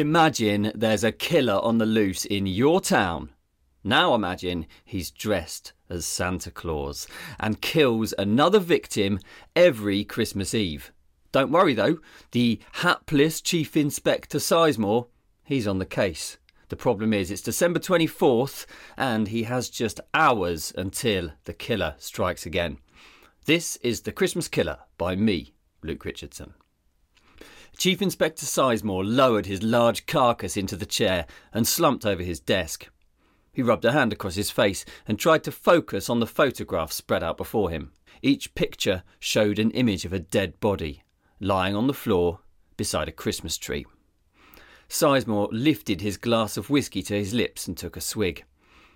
Imagine there's a killer on the loose in your town. Now imagine he's dressed as Santa Claus and kills another victim every Christmas Eve. Don't worry though, the hapless Chief Inspector Sizemore, he's on the case. The problem is it's December 24th and he has just hours until the killer strikes again. This is The Christmas Killer by me, Luke Richardson. Chief Inspector Sizemore lowered his large carcass into the chair and slumped over his desk. He rubbed a hand across his face and tried to focus on the photographs spread out before him. Each picture showed an image of a dead body lying on the floor beside a Christmas tree. Sizemore lifted his glass of whisky to his lips and took a swig.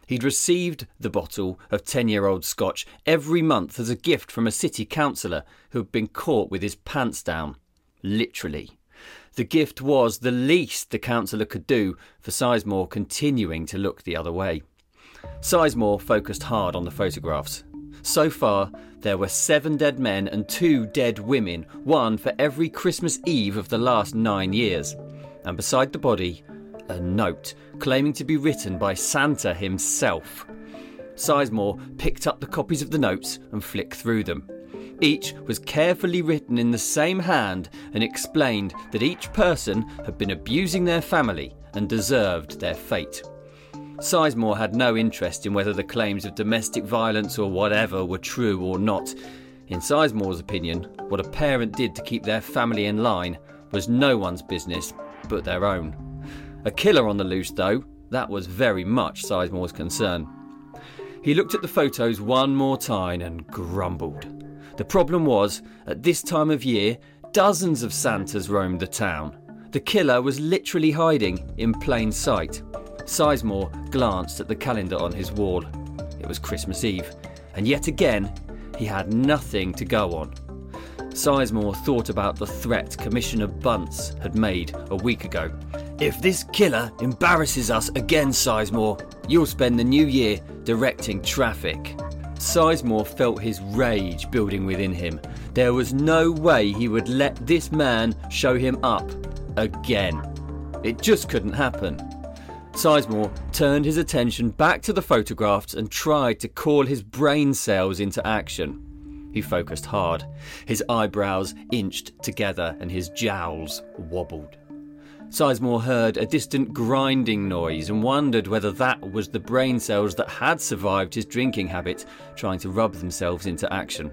He'd received the bottle of 10 year old scotch every month as a gift from a city councillor who had been caught with his pants down. Literally. The gift was the least the councillor could do for Sizemore continuing to look the other way. Sizemore focused hard on the photographs. So far, there were seven dead men and two dead women, one for every Christmas Eve of the last nine years. And beside the body, a note claiming to be written by Santa himself. Sizemore picked up the copies of the notes and flicked through them. Each was carefully written in the same hand and explained that each person had been abusing their family and deserved their fate. Sizemore had no interest in whether the claims of domestic violence or whatever were true or not. In Sizemore's opinion, what a parent did to keep their family in line was no one's business but their own. A killer on the loose, though, that was very much Sizemore's concern. He looked at the photos one more time and grumbled. The problem was, at this time of year, dozens of Santas roamed the town. The killer was literally hiding in plain sight. Sizemore glanced at the calendar on his wall. It was Christmas Eve, and yet again, he had nothing to go on. Sizemore thought about the threat Commissioner Bunce had made a week ago. If this killer embarrasses us again, Sizemore, you'll spend the new year directing traffic. Sizemore felt his rage building within him. There was no way he would let this man show him up again. It just couldn't happen. Sizemore turned his attention back to the photographs and tried to call his brain cells into action. He focused hard. His eyebrows inched together and his jowls wobbled. Sizemore heard a distant grinding noise and wondered whether that was the brain cells that had survived his drinking habit trying to rub themselves into action.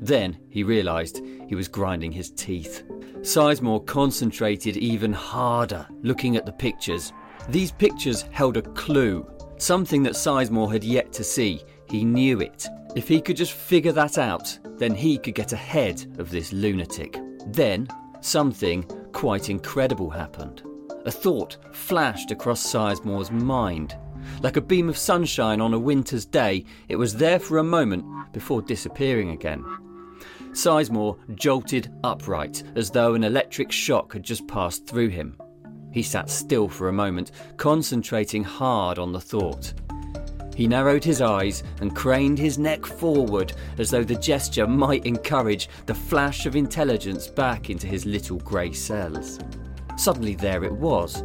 Then he realised he was grinding his teeth. Sizemore concentrated even harder, looking at the pictures. These pictures held a clue, something that Sizemore had yet to see. He knew it. If he could just figure that out, then he could get ahead of this lunatic. Then, something quite incredible happened. A thought flashed across Sizemore's mind. Like a beam of sunshine on a winter's day, it was there for a moment before disappearing again. Sizemore jolted upright as though an electric shock had just passed through him. He sat still for a moment, concentrating hard on the thought. He narrowed his eyes and craned his neck forward as though the gesture might encourage the flash of intelligence back into his little grey cells. Suddenly, there it was.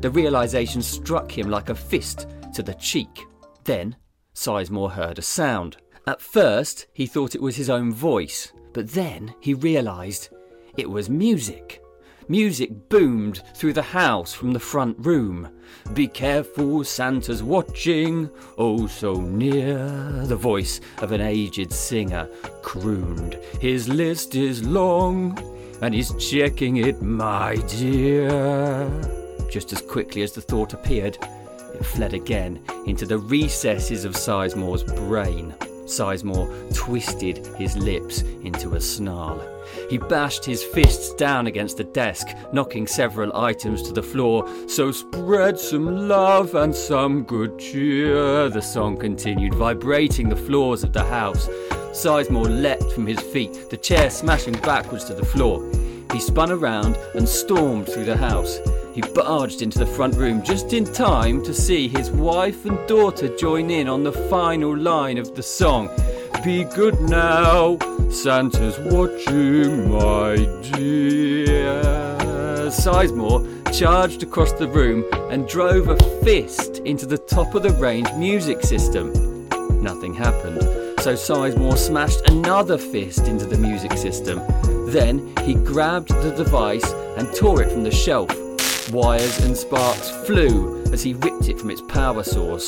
The realization struck him like a fist to the cheek. Then, Sizemore heard a sound. At first, he thought it was his own voice, but then he realized it was music. Music boomed through the house from the front room. Be careful, Santa's watching, oh so near. The voice of an aged singer crooned. His list is long, and he's checking it, my dear. Just as quickly as the thought appeared, it fled again into the recesses of Sizemore's brain. Sizemore twisted his lips into a snarl. He bashed his fists down against the desk, knocking several items to the floor. So spread some love and some good cheer, the song continued, vibrating the floors of the house. Sizemore leapt from his feet, the chair smashing backwards to the floor. He spun around and stormed through the house. He barged into the front room just in time to see his wife and daughter join in on the final line of the song. Be good now, Santa's watching, my dear. Sizemore charged across the room and drove a fist into the top of the range music system. Nothing happened, so Sizemore smashed another fist into the music system. Then he grabbed the device and tore it from the shelf. Wires and sparks flew as he ripped it from its power source.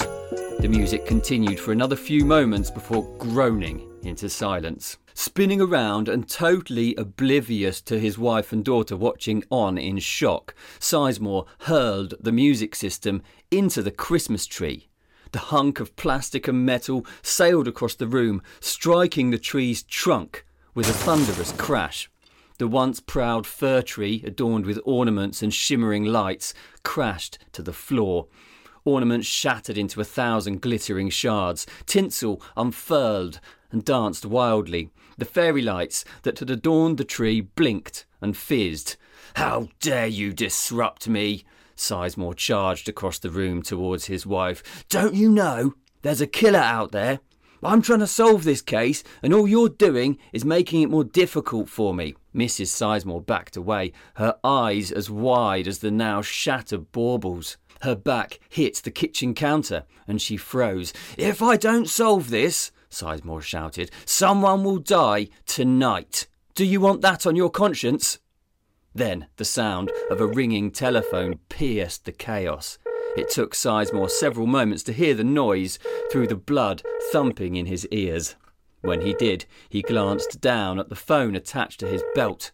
The music continued for another few moments before groaning into silence. Spinning around and totally oblivious to his wife and daughter watching on in shock, Sizemore hurled the music system into the Christmas tree. The hunk of plastic and metal sailed across the room, striking the tree's trunk with a thunderous crash. The once proud fir tree, adorned with ornaments and shimmering lights, crashed to the floor. Ornaments shattered into a thousand glittering shards. Tinsel unfurled and danced wildly. The fairy lights that had adorned the tree blinked and fizzed. How dare you disrupt me? Sizemore charged across the room towards his wife. Don't you know there's a killer out there? I'm trying to solve this case, and all you're doing is making it more difficult for me. Mrs. Sizemore backed away, her eyes as wide as the now shattered baubles. Her back hit the kitchen counter, and she froze. If I don't solve this, Sizemore shouted, someone will die tonight. Do you want that on your conscience? Then the sound of a ringing telephone pierced the chaos. It took Sizemore several moments to hear the noise through the blood thumping in his ears. When he did, he glanced down at the phone attached to his belt.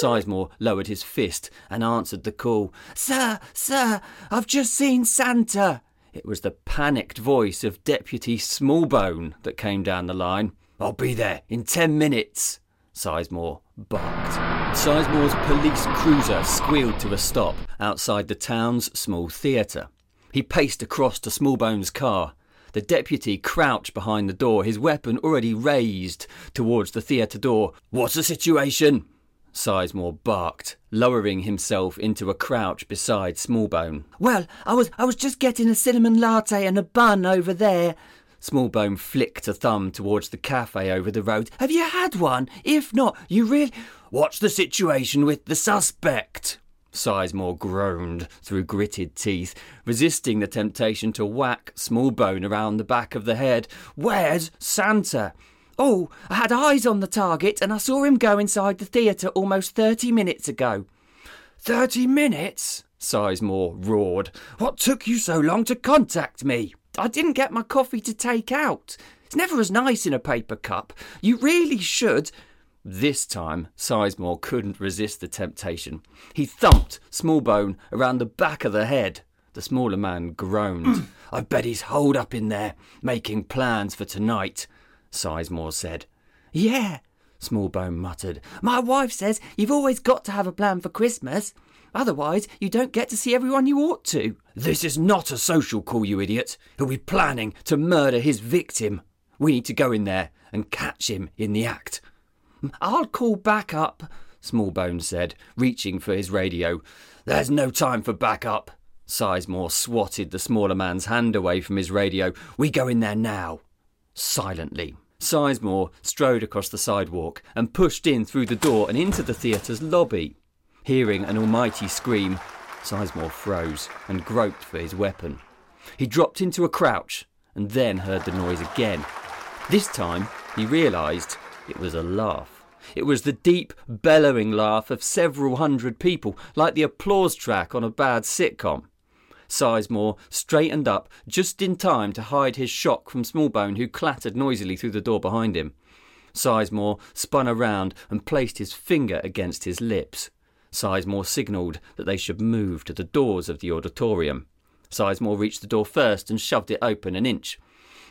Sizemore lowered his fist and answered the call. Sir, sir, I've just seen Santa. It was the panicked voice of Deputy Smallbone that came down the line. I'll be there in ten minutes, Sizemore barked. Sizemore's police cruiser squealed to a stop outside the town's small theatre. He paced across to Smallbone's car. The deputy crouched behind the door, his weapon already raised towards the theatre door. What's the situation? Sizemore barked, lowering himself into a crouch beside Smallbone. Well, I was I was just getting a cinnamon latte and a bun over there. Smallbone flicked a thumb towards the cafe over the road. Have you had one? If not, you really. What's the situation with the suspect? Sizemore groaned through gritted teeth, resisting the temptation to whack Smallbone around the back of the head. Where's Santa? Oh, I had eyes on the target and I saw him go inside the theatre almost 30 minutes ago. 30 minutes? Sizemore roared. What took you so long to contact me? I didn't get my coffee to take out. It's never as nice in a paper cup. You really should. This time, Sizemore couldn't resist the temptation. He thumped Smallbone around the back of the head. The smaller man groaned. I bet he's holed up in there, making plans for tonight. Sizemore said. Yeah, Smallbone muttered. My wife says you've always got to have a plan for Christmas. Otherwise, you don't get to see everyone you ought to. This is not a social call, you idiot. He'll be planning to murder his victim. We need to go in there and catch him in the act. I'll call backup, Smallbone said, reaching for his radio. There's no time for backup. Sizemore swatted the smaller man's hand away from his radio. We go in there now. Silently. Sizemore strode across the sidewalk and pushed in through the door and into the theatre's lobby. Hearing an almighty scream, Sizemore froze and groped for his weapon. He dropped into a crouch and then heard the noise again. This time, he realised it was a laugh. It was the deep, bellowing laugh of several hundred people, like the applause track on a bad sitcom. Sizemore straightened up just in time to hide his shock from Smallbone, who clattered noisily through the door behind him. Sizemore spun around and placed his finger against his lips. Sizemore signalled that they should move to the doors of the auditorium. Sizemore reached the door first and shoved it open an inch.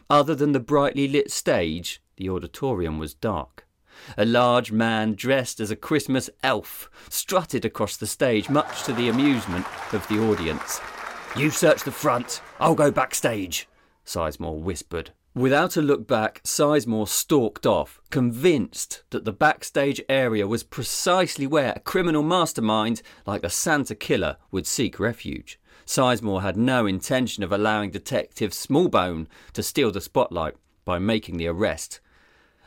Other than the brightly lit stage, the auditorium was dark. A large man dressed as a Christmas elf strutted across the stage, much to the amusement of the audience. You search the front, I'll go backstage, Sizemore whispered. Without a look back, Sizemore stalked off, convinced that the backstage area was precisely where a criminal mastermind like the Santa Killer would seek refuge. Sizemore had no intention of allowing Detective Smallbone to steal the spotlight by making the arrest.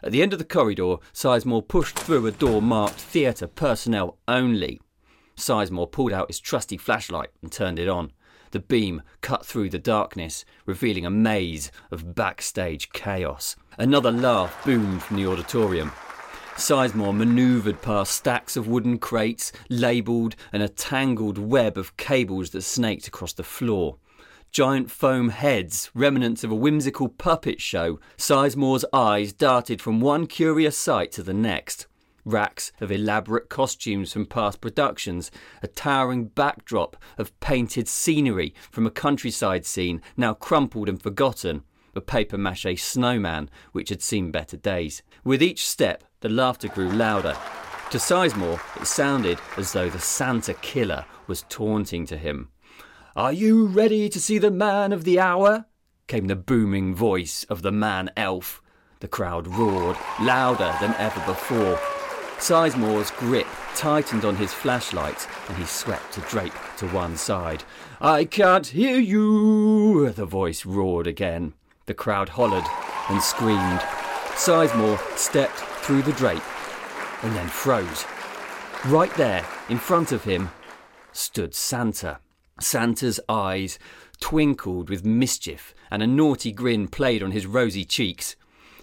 At the end of the corridor, Sizemore pushed through a door marked Theatre Personnel Only. Sizemore pulled out his trusty flashlight and turned it on. The beam cut through the darkness, revealing a maze of backstage chaos. Another laugh boomed from the auditorium. Sizemore manoeuvred past stacks of wooden crates, labelled, and a tangled web of cables that snaked across the floor. Giant foam heads, remnants of a whimsical puppet show, Sizemore's eyes darted from one curious sight to the next. Racks of elaborate costumes from past productions, a towering backdrop of painted scenery from a countryside scene now crumpled and forgotten, a paper mache snowman which had seen better days. With each step, the laughter grew louder. To Sizemore, it sounded as though the Santa killer was taunting to him. Are you ready to see the man of the hour? came the booming voice of the man elf. The crowd roared, louder than ever before. Sizemore's grip tightened on his flashlight and he swept a drape to one side. I can't hear you, the voice roared again. The crowd hollered and screamed. Sizemore stepped through the drape and then froze. Right there, in front of him, stood Santa. Santa's eyes twinkled with mischief, and a naughty grin played on his rosy cheeks.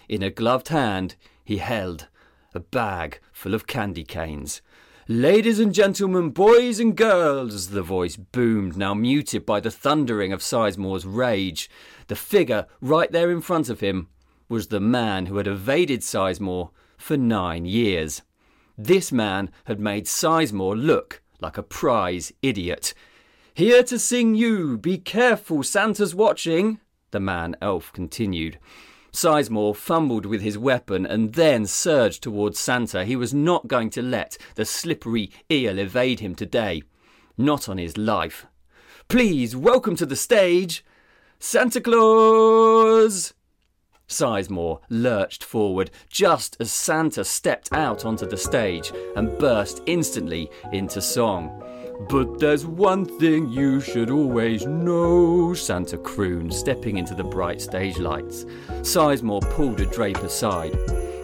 In a gloved hand, he held a bag full of candy canes. Ladies and gentlemen, boys and girls, the voice boomed, now muted by the thundering of Sizemore's rage. The figure right there in front of him was the man who had evaded Sizemore for nine years. This man had made Sizemore look like a prize idiot. Here to sing you, be careful, Santa's watching, the man elf continued. Sizemore fumbled with his weapon and then surged towards Santa. He was not going to let the slippery eel evade him today. Not on his life. Please, welcome to the stage, Santa Claus! Sizemore lurched forward just as Santa stepped out onto the stage and burst instantly into song. But there's one thing you should always know, Santa crooned, stepping into the bright stage lights. Sizemore pulled a drape aside.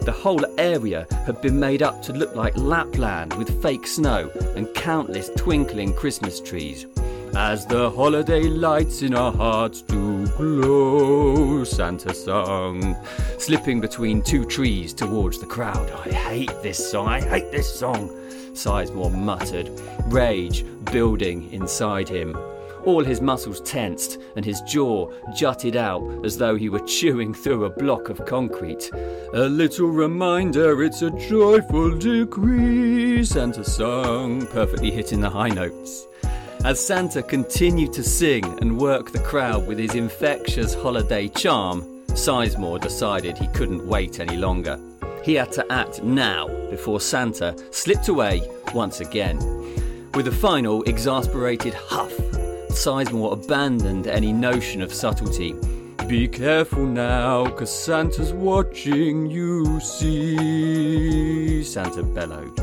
The whole area had been made up to look like Lapland with fake snow and countless twinkling Christmas trees. As the holiday lights in our hearts do glow, Santa sung, slipping between two trees towards the crowd. I hate this song, I hate this song, Sizemore muttered, rage building inside him. All his muscles tensed and his jaw jutted out as though he were chewing through a block of concrete. A little reminder, it's a joyful decree, Santa sung, perfectly hitting the high notes. As Santa continued to sing and work the crowd with his infectious holiday charm, Sizemore decided he couldn't wait any longer. He had to act now before Santa slipped away once again. With a final exasperated huff, Sizemore abandoned any notion of subtlety. Be careful now, cause Santa's watching you see, Santa bellowed.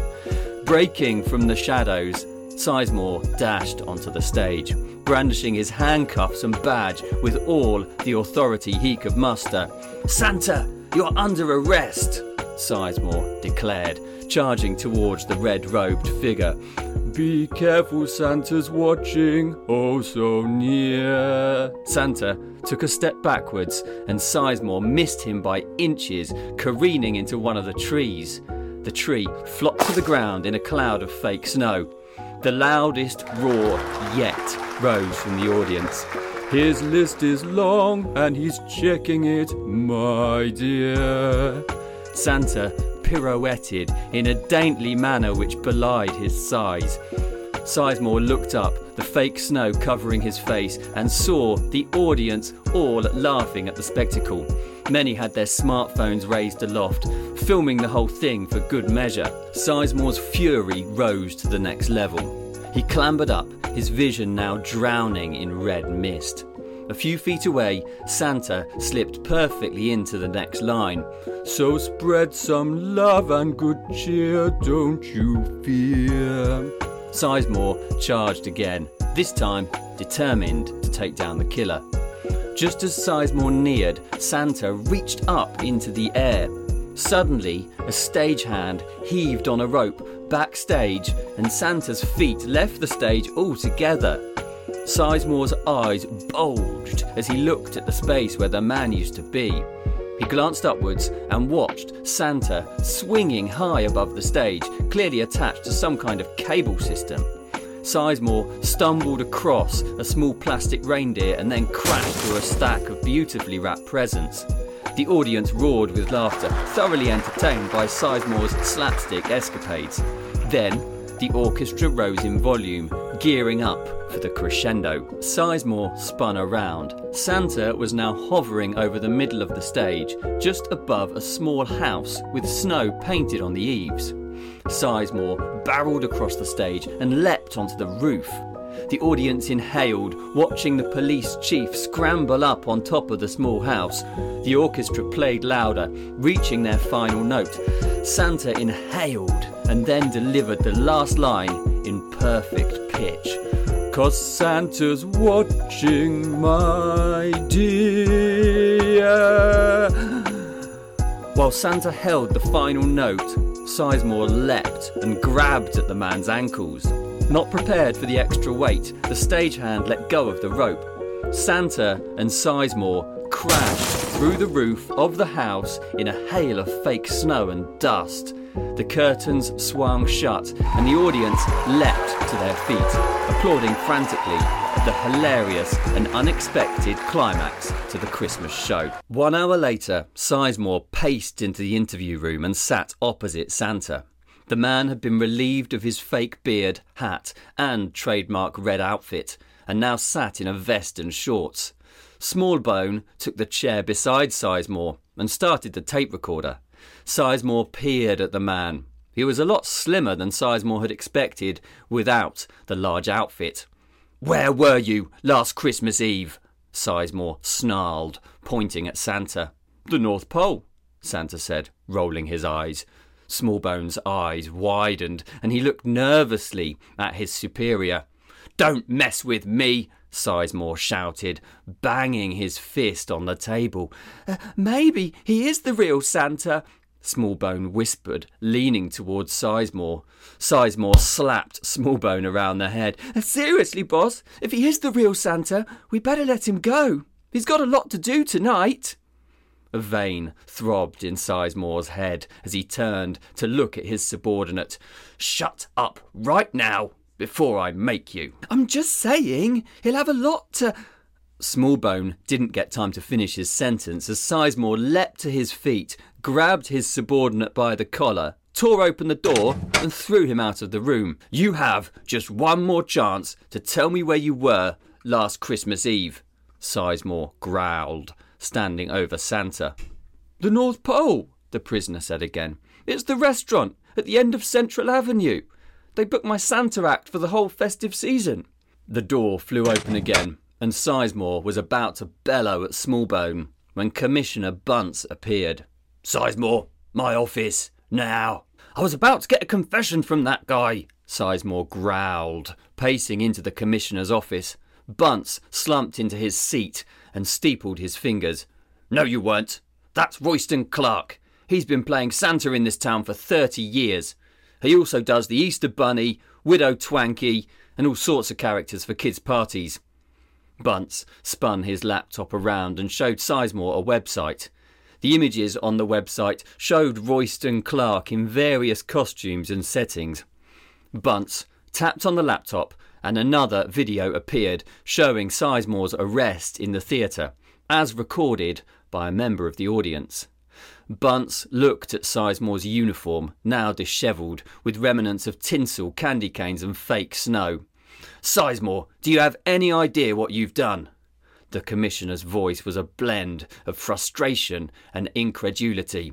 Breaking from the shadows, Sizemore dashed onto the stage, brandishing his handcuffs and badge with all the authority he could muster. Santa, you're under arrest, Sizemore declared, charging towards the red robed figure. Be careful, Santa's watching, oh so near. Santa took a step backwards, and Sizemore missed him by inches, careening into one of the trees. The tree flopped to the ground in a cloud of fake snow. The loudest roar yet rose from the audience. His list is long and he's checking it, my dear. Santa pirouetted in a dainty manner which belied his size. Sizemore looked up, the fake snow covering his face, and saw the audience all laughing at the spectacle. Many had their smartphones raised aloft, filming the whole thing for good measure. Sizemore's fury rose to the next level. He clambered up, his vision now drowning in red mist. A few feet away, Santa slipped perfectly into the next line. So spread some love and good cheer, don't you fear. Sizemore charged again, this time determined to take down the killer. Just as Sizemore neared, Santa reached up into the air. Suddenly, a stagehand heaved on a rope, backstage, and Santa's feet left the stage altogether. Sizemore's eyes bulged as he looked at the space where the man used to be. He glanced upwards and watched Santa swinging high above the stage, clearly attached to some kind of cable system. Sizemore stumbled across a small plastic reindeer and then crashed through a stack of beautifully wrapped presents. The audience roared with laughter, thoroughly entertained by Sizemore's slapstick escapades. Then, the orchestra rose in volume, gearing up for the crescendo. Sizemore spun around. Santa was now hovering over the middle of the stage, just above a small house with snow painted on the eaves. Sizemore barreled across the stage and leapt onto the roof. The audience inhaled, watching the police chief scramble up on top of the small house. The orchestra played louder, reaching their final note. Santa inhaled and then delivered the last line in perfect pitch. Cause Santa's watching, my dear. While Santa held the final note, Sizemore leapt and grabbed at the man's ankles. Not prepared for the extra weight, the stagehand let go of the rope. Santa and Sizemore crashed through the roof of the house in a hail of fake snow and dust. The curtains swung shut, and the audience leapt to their feet, applauding frantically at the hilarious and unexpected climax to the Christmas show. One hour later, Sizemore paced into the interview room and sat opposite Santa. The man had been relieved of his fake beard, hat, and trademark red outfit, and now sat in a vest and shorts. Smallbone took the chair beside Sizemore and started the tape recorder. Sizemore peered at the man. He was a lot slimmer than Sizemore had expected without the large outfit. Where were you last Christmas Eve? Sizemore snarled, pointing at Santa. The North Pole, Santa said, rolling his eyes. Smallbone's eyes widened, and he looked nervously at his superior. Don't mess with me, Sizemore shouted, banging his fist on the table. Uh, maybe he is the real Santa, Smallbone whispered, leaning towards Sizemore. Sizemore slapped Smallbone around the head. Uh, seriously, boss, if he is the real Santa, we better let him go. He's got a lot to do tonight. A vein throbbed in Sizemore's head as he turned to look at his subordinate. Shut up right now before I make you. I'm just saying, he'll have a lot to. Smallbone didn't get time to finish his sentence as Sizemore leapt to his feet, grabbed his subordinate by the collar, tore open the door, and threw him out of the room. You have just one more chance to tell me where you were last Christmas Eve, Sizemore growled standing over Santa. The North Pole, the prisoner said again. It's the restaurant at the end of Central Avenue. They booked my Santa act for the whole festive season. The door flew open again, and Sizemore was about to bellow at Smallbone when Commissioner Bunce appeared. Sizemore, my office, now. I was about to get a confession from that guy, Sizemore growled, pacing into the Commissioner's office. Bunce slumped into his seat and steepled his fingers. No, you weren't. That's Royston Clark. He's been playing Santa in this town for 30 years. He also does the Easter Bunny, Widow Twankey, and all sorts of characters for kids' parties. Bunce spun his laptop around and showed Sizemore a website. The images on the website showed Royston Clark in various costumes and settings. Bunce tapped on the laptop and another video appeared showing Sizemore's arrest in the theatre, as recorded by a member of the audience. Bunce looked at Sizemore's uniform, now dishevelled, with remnants of tinsel, candy canes, and fake snow. Sizemore, do you have any idea what you've done? The Commissioner's voice was a blend of frustration and incredulity.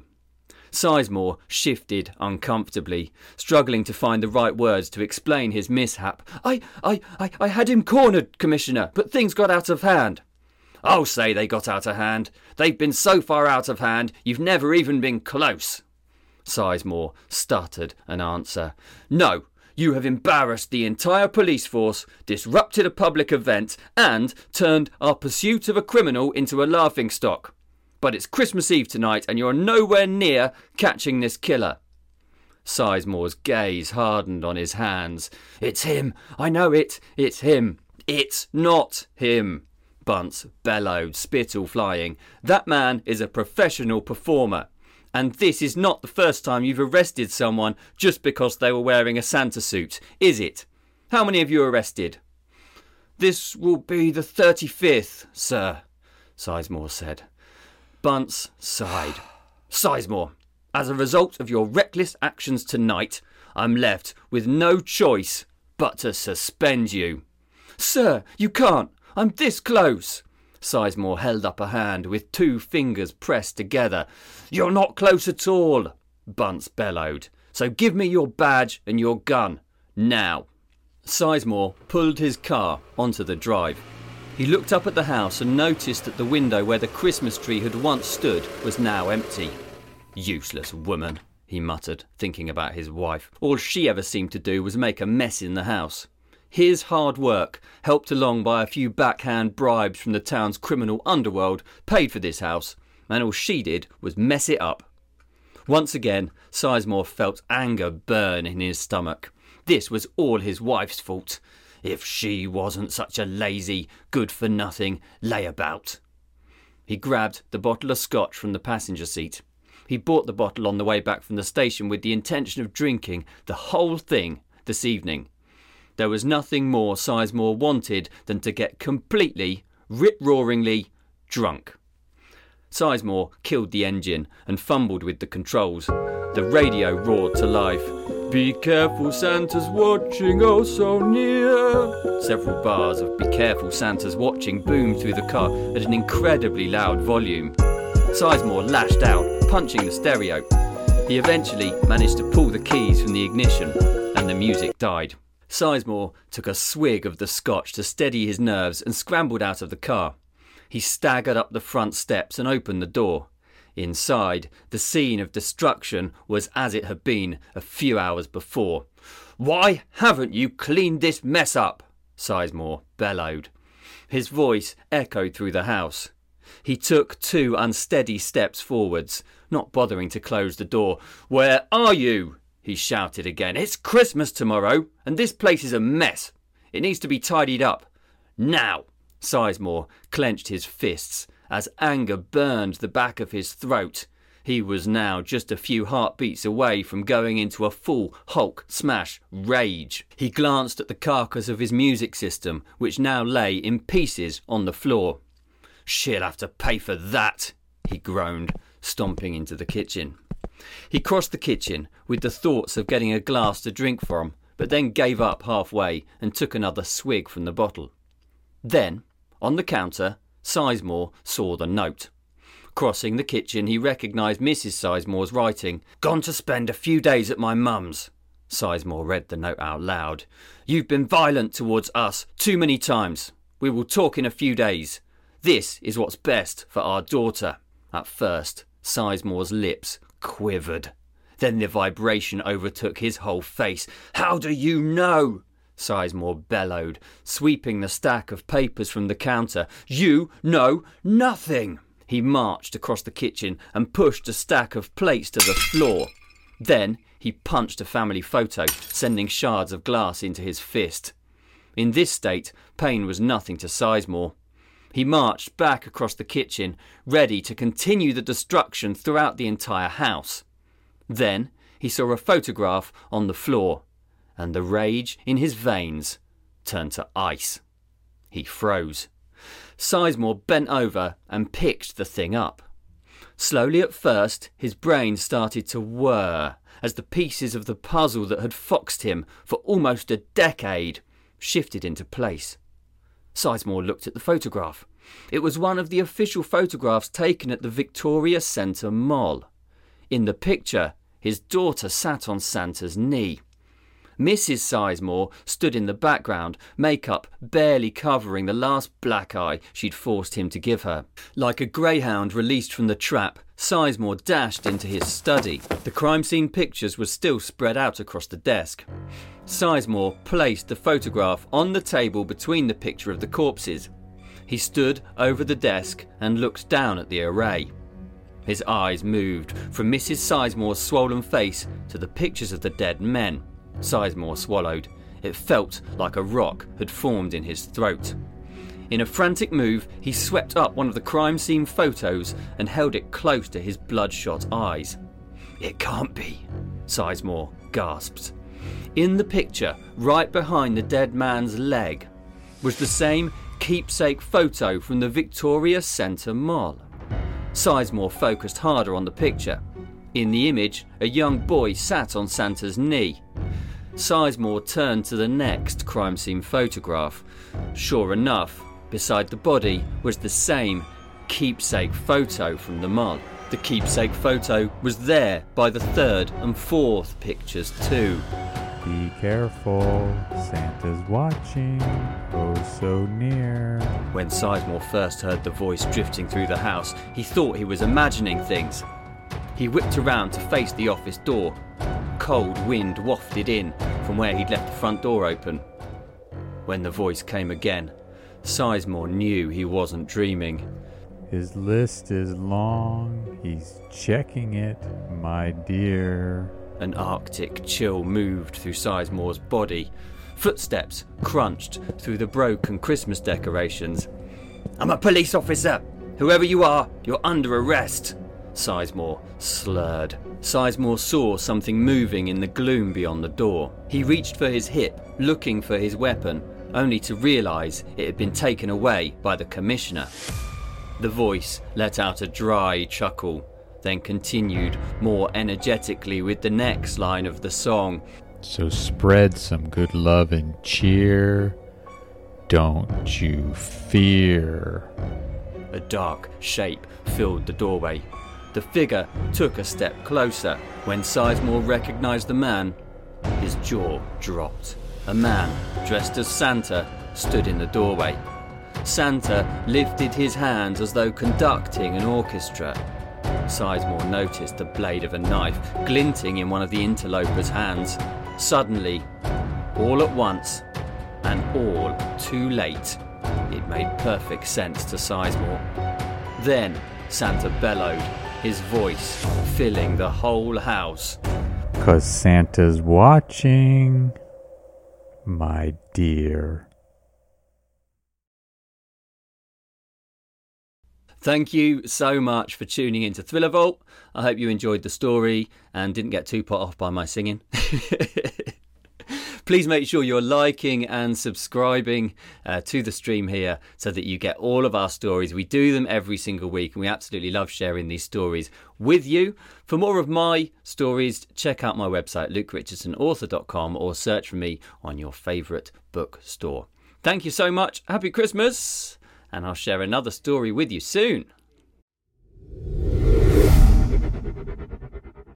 Sizemore shifted uncomfortably, struggling to find the right words to explain his mishap. I, I, I, I had him cornered, Commissioner, but things got out of hand. I'll say they got out of hand. They've been so far out of hand, you've never even been close. Sizemore stuttered an answer. No, you have embarrassed the entire police force, disrupted a public event, and turned our pursuit of a criminal into a laughing stock but it's Christmas Eve tonight and you're nowhere near catching this killer. Sizemore's gaze hardened on his hands. It's him! I know it! It's him! It's not him! Bunce bellowed, spittle flying. That man is a professional performer. And this is not the first time you've arrested someone just because they were wearing a Santa suit, is it? How many have you arrested? This will be the 35th, sir, Sizemore said. Bunce sighed. Sizemore, as a result of your reckless actions tonight, I'm left with no choice but to suspend you. Sir, you can't. I'm this close. Sizemore held up a hand with two fingers pressed together. You're not close at all, Bunce bellowed. So give me your badge and your gun. Now. Sizemore pulled his car onto the drive. He looked up at the house and noticed that the window where the Christmas tree had once stood was now empty. Useless woman, he muttered, thinking about his wife. All she ever seemed to do was make a mess in the house. His hard work, helped along by a few backhand bribes from the town's criminal underworld, paid for this house, and all she did was mess it up. Once again, Sizemore felt anger burn in his stomach. This was all his wife's fault. If she wasn't such a lazy, good for nothing layabout. He grabbed the bottle of scotch from the passenger seat he bought the bottle on the way back from the station with the intention of drinking the whole thing this evening. There was nothing more Sizemore wanted than to get completely, rip roaringly drunk. Sizemore killed the engine and fumbled with the controls. The radio roared to life. Be careful, Santa's watching, oh so near. Several bars of Be careful, Santa's watching boomed through the car at an incredibly loud volume. Sizemore lashed out, punching the stereo. He eventually managed to pull the keys from the ignition, and the music died. Sizemore took a swig of the scotch to steady his nerves and scrambled out of the car. He staggered up the front steps and opened the door. Inside, the scene of destruction was as it had been a few hours before. Why haven't you cleaned this mess up? Sizemore bellowed. His voice echoed through the house. He took two unsteady steps forwards, not bothering to close the door. Where are you? he shouted again. It's Christmas tomorrow, and this place is a mess. It needs to be tidied up. Now! Sizemore clenched his fists as anger burned the back of his throat. He was now just a few heartbeats away from going into a full Hulk smash rage. He glanced at the carcass of his music system, which now lay in pieces on the floor. She'll have to pay for that, he groaned, stomping into the kitchen. He crossed the kitchen with the thoughts of getting a glass to drink from, but then gave up halfway and took another swig from the bottle. Then, on the counter, Sizemore saw the note. Crossing the kitchen, he recognised Mrs. Sizemore's writing. Gone to spend a few days at my mum's. Sizemore read the note out loud. You've been violent towards us too many times. We will talk in a few days. This is what's best for our daughter. At first, Sizemore's lips quivered. Then the vibration overtook his whole face. How do you know? Sizemore bellowed, sweeping the stack of papers from the counter. You know nothing! He marched across the kitchen and pushed a stack of plates to the floor. Then he punched a family photo, sending shards of glass into his fist. In this state, pain was nothing to Sizemore. He marched back across the kitchen, ready to continue the destruction throughout the entire house. Then he saw a photograph on the floor, and the rage in his veins turned to ice. He froze. Sizemore bent over and picked the thing up. Slowly at first, his brain started to whir as the pieces of the puzzle that had foxed him for almost a decade shifted into place. Sizemore looked at the photograph. It was one of the official photographs taken at the Victoria Centre Mall. In the picture, his daughter sat on Santa's knee. Mrs. Sizemore stood in the background, makeup barely covering the last black eye she'd forced him to give her. Like a greyhound released from the trap, Sizemore dashed into his study. The crime scene pictures were still spread out across the desk. Sizemore placed the photograph on the table between the picture of the corpses. He stood over the desk and looked down at the array. His eyes moved from Mrs. Sizemore's swollen face to the pictures of the dead men. Sizemore swallowed. It felt like a rock had formed in his throat. In a frantic move, he swept up one of the crime scene photos and held it close to his bloodshot eyes. It can't be, Sizemore gasped. In the picture, right behind the dead man's leg, was the same keepsake photo from the Victoria Centre Mall. Sizemore focused harder on the picture. In the image, a young boy sat on Santa's knee. Sizemore turned to the next crime scene photograph. Sure enough, beside the body was the same keepsake photo from the mall. The keepsake photo was there by the third and fourth pictures, too. Be careful, Santa's watching, oh so near. When Sizemore first heard the voice drifting through the house, he thought he was imagining things. He whipped around to face the office door. Cold wind wafted in from where he'd left the front door open. When the voice came again, Sizemore knew he wasn't dreaming. His list is long, he's checking it, my dear. An arctic chill moved through Sizemore's body. Footsteps crunched through the broken Christmas decorations. I'm a police officer! Whoever you are, you're under arrest! Sizemore slurred. Sizemore saw something moving in the gloom beyond the door. He reached for his hip, looking for his weapon, only to realise it had been taken away by the Commissioner. The voice let out a dry chuckle then continued more energetically with the next line of the song. So spread some good love and cheer. Don't you fear. A dark shape filled the doorway. The figure took a step closer. When Sizemore recognized the man, his jaw dropped. A man dressed as Santa stood in the doorway. Santa lifted his hands as though conducting an orchestra. Sizemore noticed the blade of a knife glinting in one of the interloper's hands. Suddenly, all at once, and all too late, it made perfect sense to Sizemore. Then Santa bellowed, his voice filling the whole house. Cause Santa's watching, my dear. Thank you so much for tuning in to Thriller Vault. I hope you enjoyed the story and didn't get too put off by my singing. Please make sure you're liking and subscribing uh, to the stream here so that you get all of our stories. We do them every single week and we absolutely love sharing these stories with you. For more of my stories, check out my website, lukerichardsonauthor.com, or search for me on your favourite bookstore. Thank you so much. Happy Christmas! and I'll share another story with you soon.